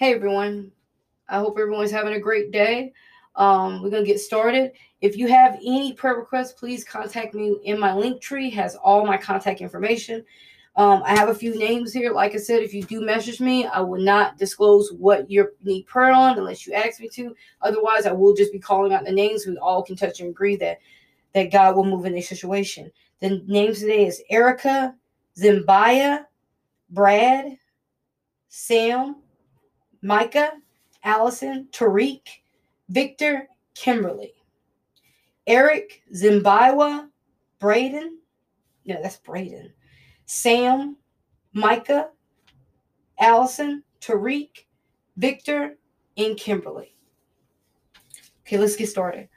Hey everyone. I hope everyone's having a great day. Um, we're gonna get started. If you have any prayer requests, please contact me in my Linktree, has all my contact information. Um, I have a few names here. Like I said, if you do message me, I will not disclose what you need prayer on unless you ask me to. Otherwise, I will just be calling out the names. We all can touch and agree that that God will move in a situation. The names today is Erica, Zimbaya, Brad, Sam, Micah, Allison, Tariq, Victor, Kimberly, Eric, Zimbiwa, Braden. No, that's Braden. Sam, Micah, Allison, Tariq, Victor, and Kimberly. Okay, let's get started.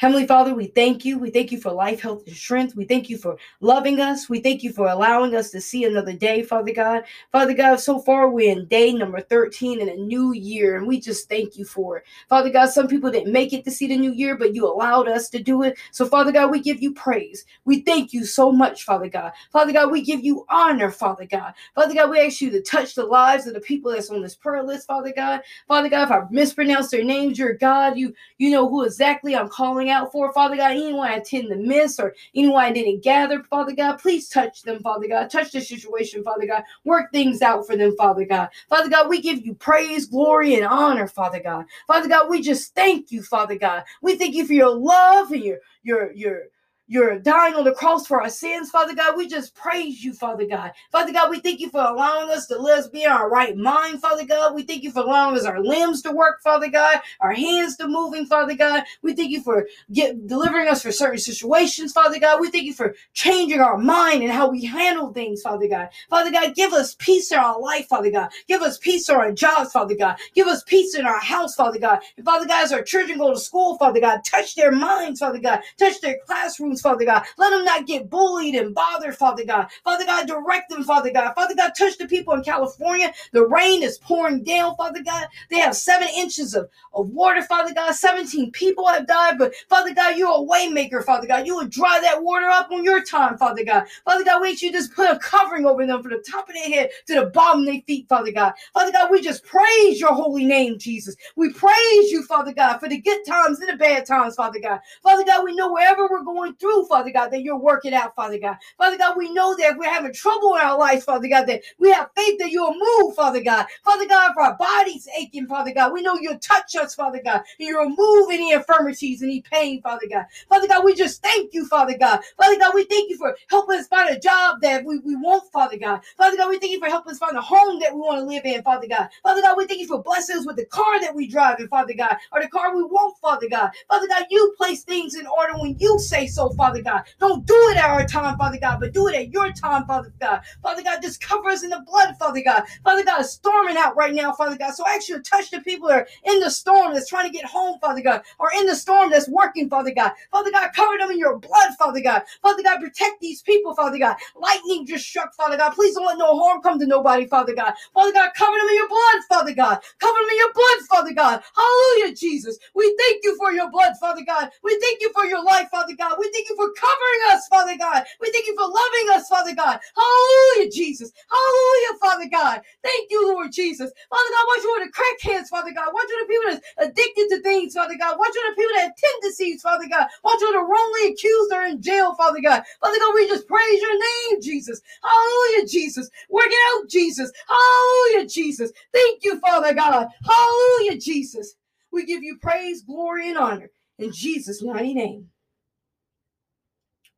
Heavenly Father, we thank you. We thank you for life, health, and strength. We thank you for loving us. We thank you for allowing us to see another day, Father God. Father God, so far we're in day number 13 in a new year, and we just thank you for it. Father God, some people didn't make it to see the new year, but you allowed us to do it. So, Father God, we give you praise. We thank you so much, Father God. Father God, we give you honor, Father God. Father God, we ask you to touch the lives of the people that's on this prayer list, Father God. Father God, if I mispronounce their names, you're God. You you know who exactly I'm calling out for, Father God. Anyone I tend to miss or anyone I didn't gather, Father God, please touch them, Father God. Touch the situation, Father God. Work things out for them, Father God. Father God, we give you praise, glory, and honor, Father God. Father God, we just thank you, Father God. We thank you for your love and your your your you're dying on the cross for our sins, Father God. We just praise you, Father God. Father God, we thank you for allowing us to let us be in our right mind, Father God. We thank you for allowing us our limbs to work, Father God, our hands to moving, Father God. We thank you for get, delivering us for certain situations, Father God. We thank you for changing our mind and how we handle things, Father God. Father God, give us peace in our life, Father God. Give us peace in our jobs, Father God. Give us peace in our house, Father God. And Father God, as our children go to school, Father God, touch their minds, Father God. Touch their classrooms, Father God. Let them not get bullied and bothered, Father God. Father God, direct them, Father God. Father God, touch the people in California. The rain is pouring down, Father God. They have seven inches of, of water, Father God. 17 people have died, but Father God, you're a waymaker, Father God. You would dry that water up on your time, Father God. Father God, we you just put a covering over them from the top of their head to the bottom of their feet, Father God. Father God, we just praise your holy name, Jesus. We praise you, Father God, for the good times and the bad times, Father God. Father God, we know wherever we're going through, Father God, that you're working out, Father God. Father God, we know that we're having trouble in our lives, Father God, that we have faith that you'll move, Father God. Father God, if our bodies aching, Father God, we know you'll touch us, Father God, and you'll remove any infirmities, any pain, Father God. Father God, we just thank you, Father God. Father God, we thank you for helping us find a job that we, we want, Father God. Father God, we thank you for helping us find a home that we want to live in, Father God. Father God, we thank you for blessings with the car that we drive in, Father God, or the car we want, Father God. Father God, you place things in order when you say so, Father God. Don't do it at our time, Father God, but do it at your time, Father God. Father God, just cover us in the blood, Father God. Father God, it's storming out right now, Father God. So I ask you to touch the people that are in the storm that's trying to get home, Father God, or in the storm that's working, Father God. Father God, cover them in your blood, Father God. Father God, protect these people, Father God. Lightning just struck, Father God. Please don't let no harm come to nobody, Father God. Father God, cover them in your blood, Father God. Cover them in your blood, Father God. Hallelujah, Jesus. We thank you for your blood, Father God. We thank you for your life, Father God. We thank you for covering us, Father God. We thank you for loving us, Father God. Hallelujah, Jesus. Hallelujah, Father God. Thank you, Lord Jesus. Father God, watch over the crackheads, Father God. Watch over the people that's addicted to things, Father God. Watch over the people that have tendencies, Father God. Watch over the wrongly accused or in jail, Father God. Father God, we just praise your name, Jesus. Hallelujah, Jesus. Work it out, Jesus. Hallelujah, Jesus. Thank you, Father God. Hallelujah, Jesus. We give you praise, glory, and honor in Jesus' mighty name.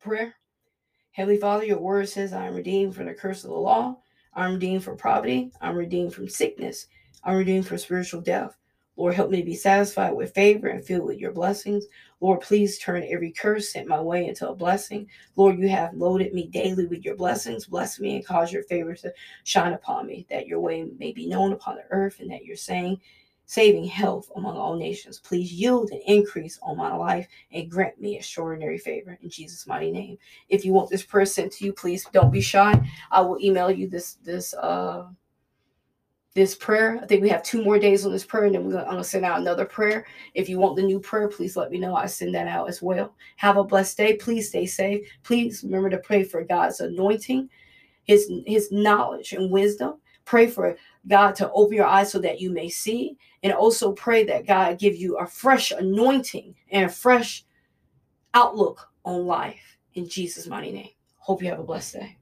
Prayer. Heavenly Father, your word says, I am redeemed from the curse of the law. I'm redeemed from poverty. I'm redeemed from sickness. I'm redeemed from spiritual death. Lord, help me to be satisfied with favor and filled with your blessings. Lord, please turn every curse sent my way into a blessing. Lord, you have loaded me daily with your blessings. Bless me and cause your favor to shine upon me, that your way may be known upon the earth, and that you're saying saving health among all nations. Please yield and increase on my life and grant me extraordinary favor in Jesus' mighty name. If you want this prayer sent to you, please don't be shy. I will email you this this uh this prayer. I think we have two more days on this prayer, and then we're gonna, I'm gonna send out another prayer. If you want the new prayer, please let me know. I send that out as well. Have a blessed day. Please stay safe. Please remember to pray for God's anointing, His His knowledge and wisdom. Pray for God to open your eyes so that you may see, and also pray that God give you a fresh anointing and a fresh outlook on life in Jesus' mighty name. Hope you have a blessed day.